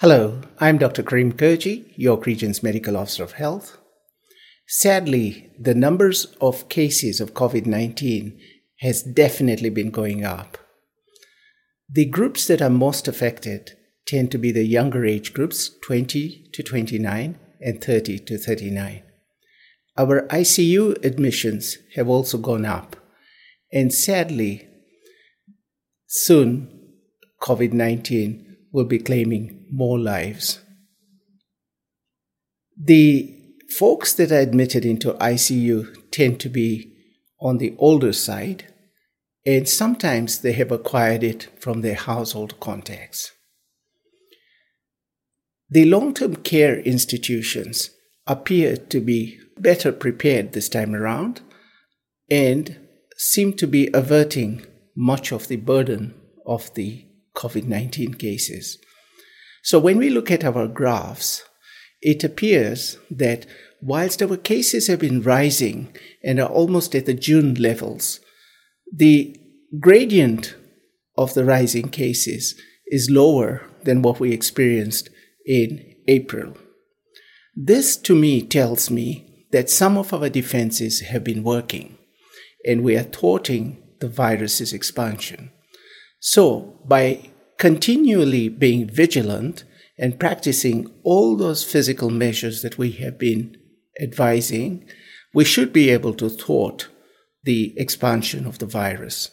Hello, I'm Dr. Karim Kurji, York Region's Medical Officer of Health. Sadly, the numbers of cases of COVID 19 has definitely been going up. The groups that are most affected tend to be the younger age groups 20 to 29 and 30 to 39. Our ICU admissions have also gone up, and sadly, soon COVID 19 will be claiming more lives. The folks that are admitted into ICU tend to be on the older side, and sometimes they have acquired it from their household contacts. The long term care institutions appear to be better prepared this time around and seem to be averting much of the burden of the COVID 19 cases. So when we look at our graphs, it appears that whilst our cases have been rising and are almost at the June levels, the gradient of the rising cases is lower than what we experienced in April. This to me tells me that some of our defenses have been working and we are thwarting the virus's expansion. So, by continually being vigilant and practicing all those physical measures that we have been advising, we should be able to thwart the expansion of the virus.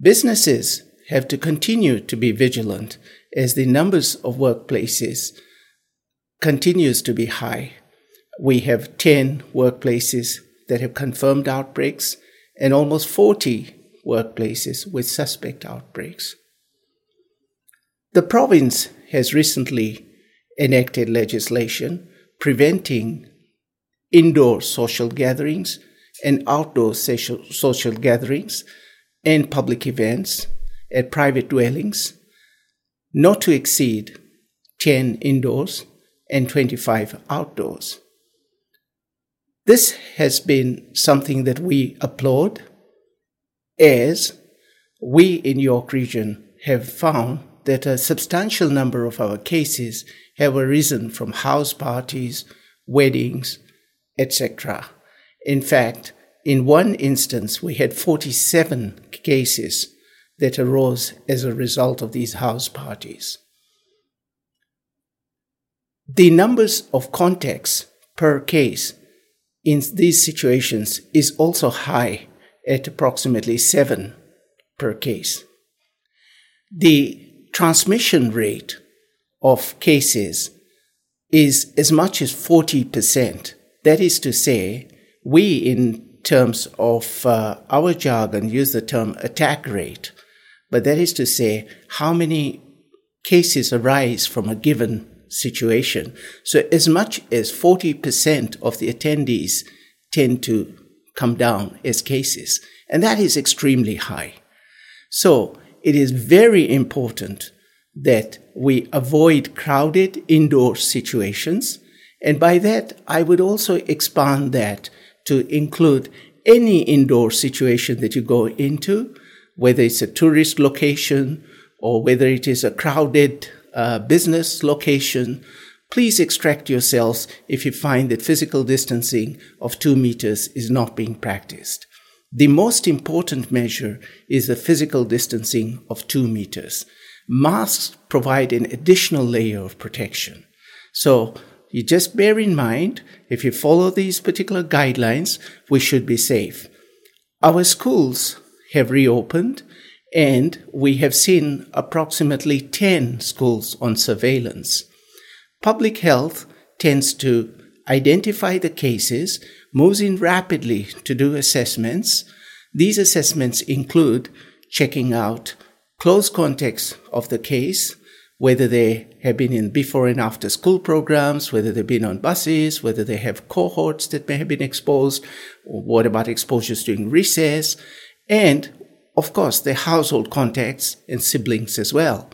Businesses have to continue to be vigilant as the numbers of workplaces continues to be high. We have 10 workplaces that have confirmed outbreaks and almost 40 workplaces with suspect outbreaks. The province has recently enacted legislation preventing indoor social gatherings and outdoor social, social gatherings and public events at private dwellings not to exceed 10 indoors and 25 outdoors. This has been something that we applaud as we in York Region have found that a substantial number of our cases have arisen from house parties, weddings, etc. In fact, in one instance, we had 47 cases that arose as a result of these house parties. The numbers of contacts per case in these situations is also high at approximately seven per case. The transmission rate of cases is as much as 40%. That is to say, we, in terms of uh, our jargon, use the term attack rate, but that is to say, how many cases arise from a given situation. So, as much as 40% of the attendees tend to come down as cases, and that is extremely high. So, it is very important that we avoid crowded indoor situations. And by that, I would also expand that to include any indoor situation that you go into, whether it's a tourist location or whether it is a crowded uh, business location. Please extract yourselves if you find that physical distancing of two meters is not being practiced. The most important measure is the physical distancing of two meters. Masks provide an additional layer of protection. So you just bear in mind, if you follow these particular guidelines, we should be safe. Our schools have reopened and we have seen approximately 10 schools on surveillance. Public health tends to identify the cases moves in rapidly to do assessments. These assessments include checking out close contacts of the case, whether they have been in before and after school programs, whether they've been on buses, whether they have cohorts that may have been exposed, what about exposures during recess, and of course, their household contacts and siblings as well.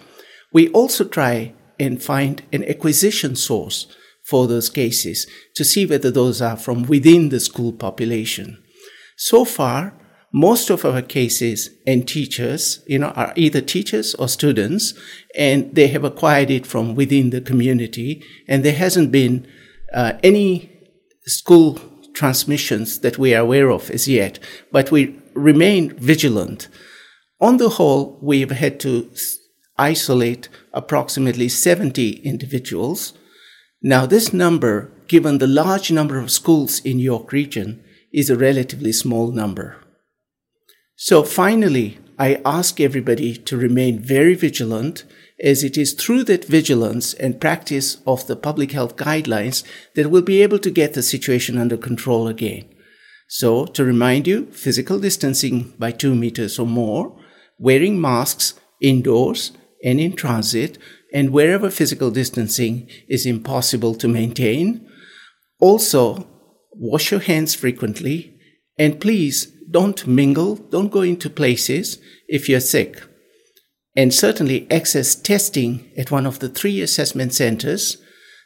We also try and find an acquisition source for those cases to see whether those are from within the school population. So far, most of our cases and teachers, you know, are either teachers or students, and they have acquired it from within the community, and there hasn't been uh, any school transmissions that we are aware of as yet, but we remain vigilant. On the whole, we've had to isolate approximately 70 individuals. Now, this number, given the large number of schools in York region, is a relatively small number. So finally, I ask everybody to remain very vigilant as it is through that vigilance and practice of the public health guidelines that we'll be able to get the situation under control again. So to remind you, physical distancing by two meters or more, wearing masks indoors and in transit, and wherever physical distancing is impossible to maintain. Also, wash your hands frequently, and please don't mingle, don't go into places if you're sick. And certainly access testing at one of the three assessment centers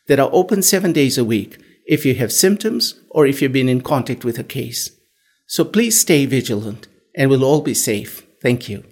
that are open seven days a week if you have symptoms or if you've been in contact with a case. So please stay vigilant and we'll all be safe. Thank you.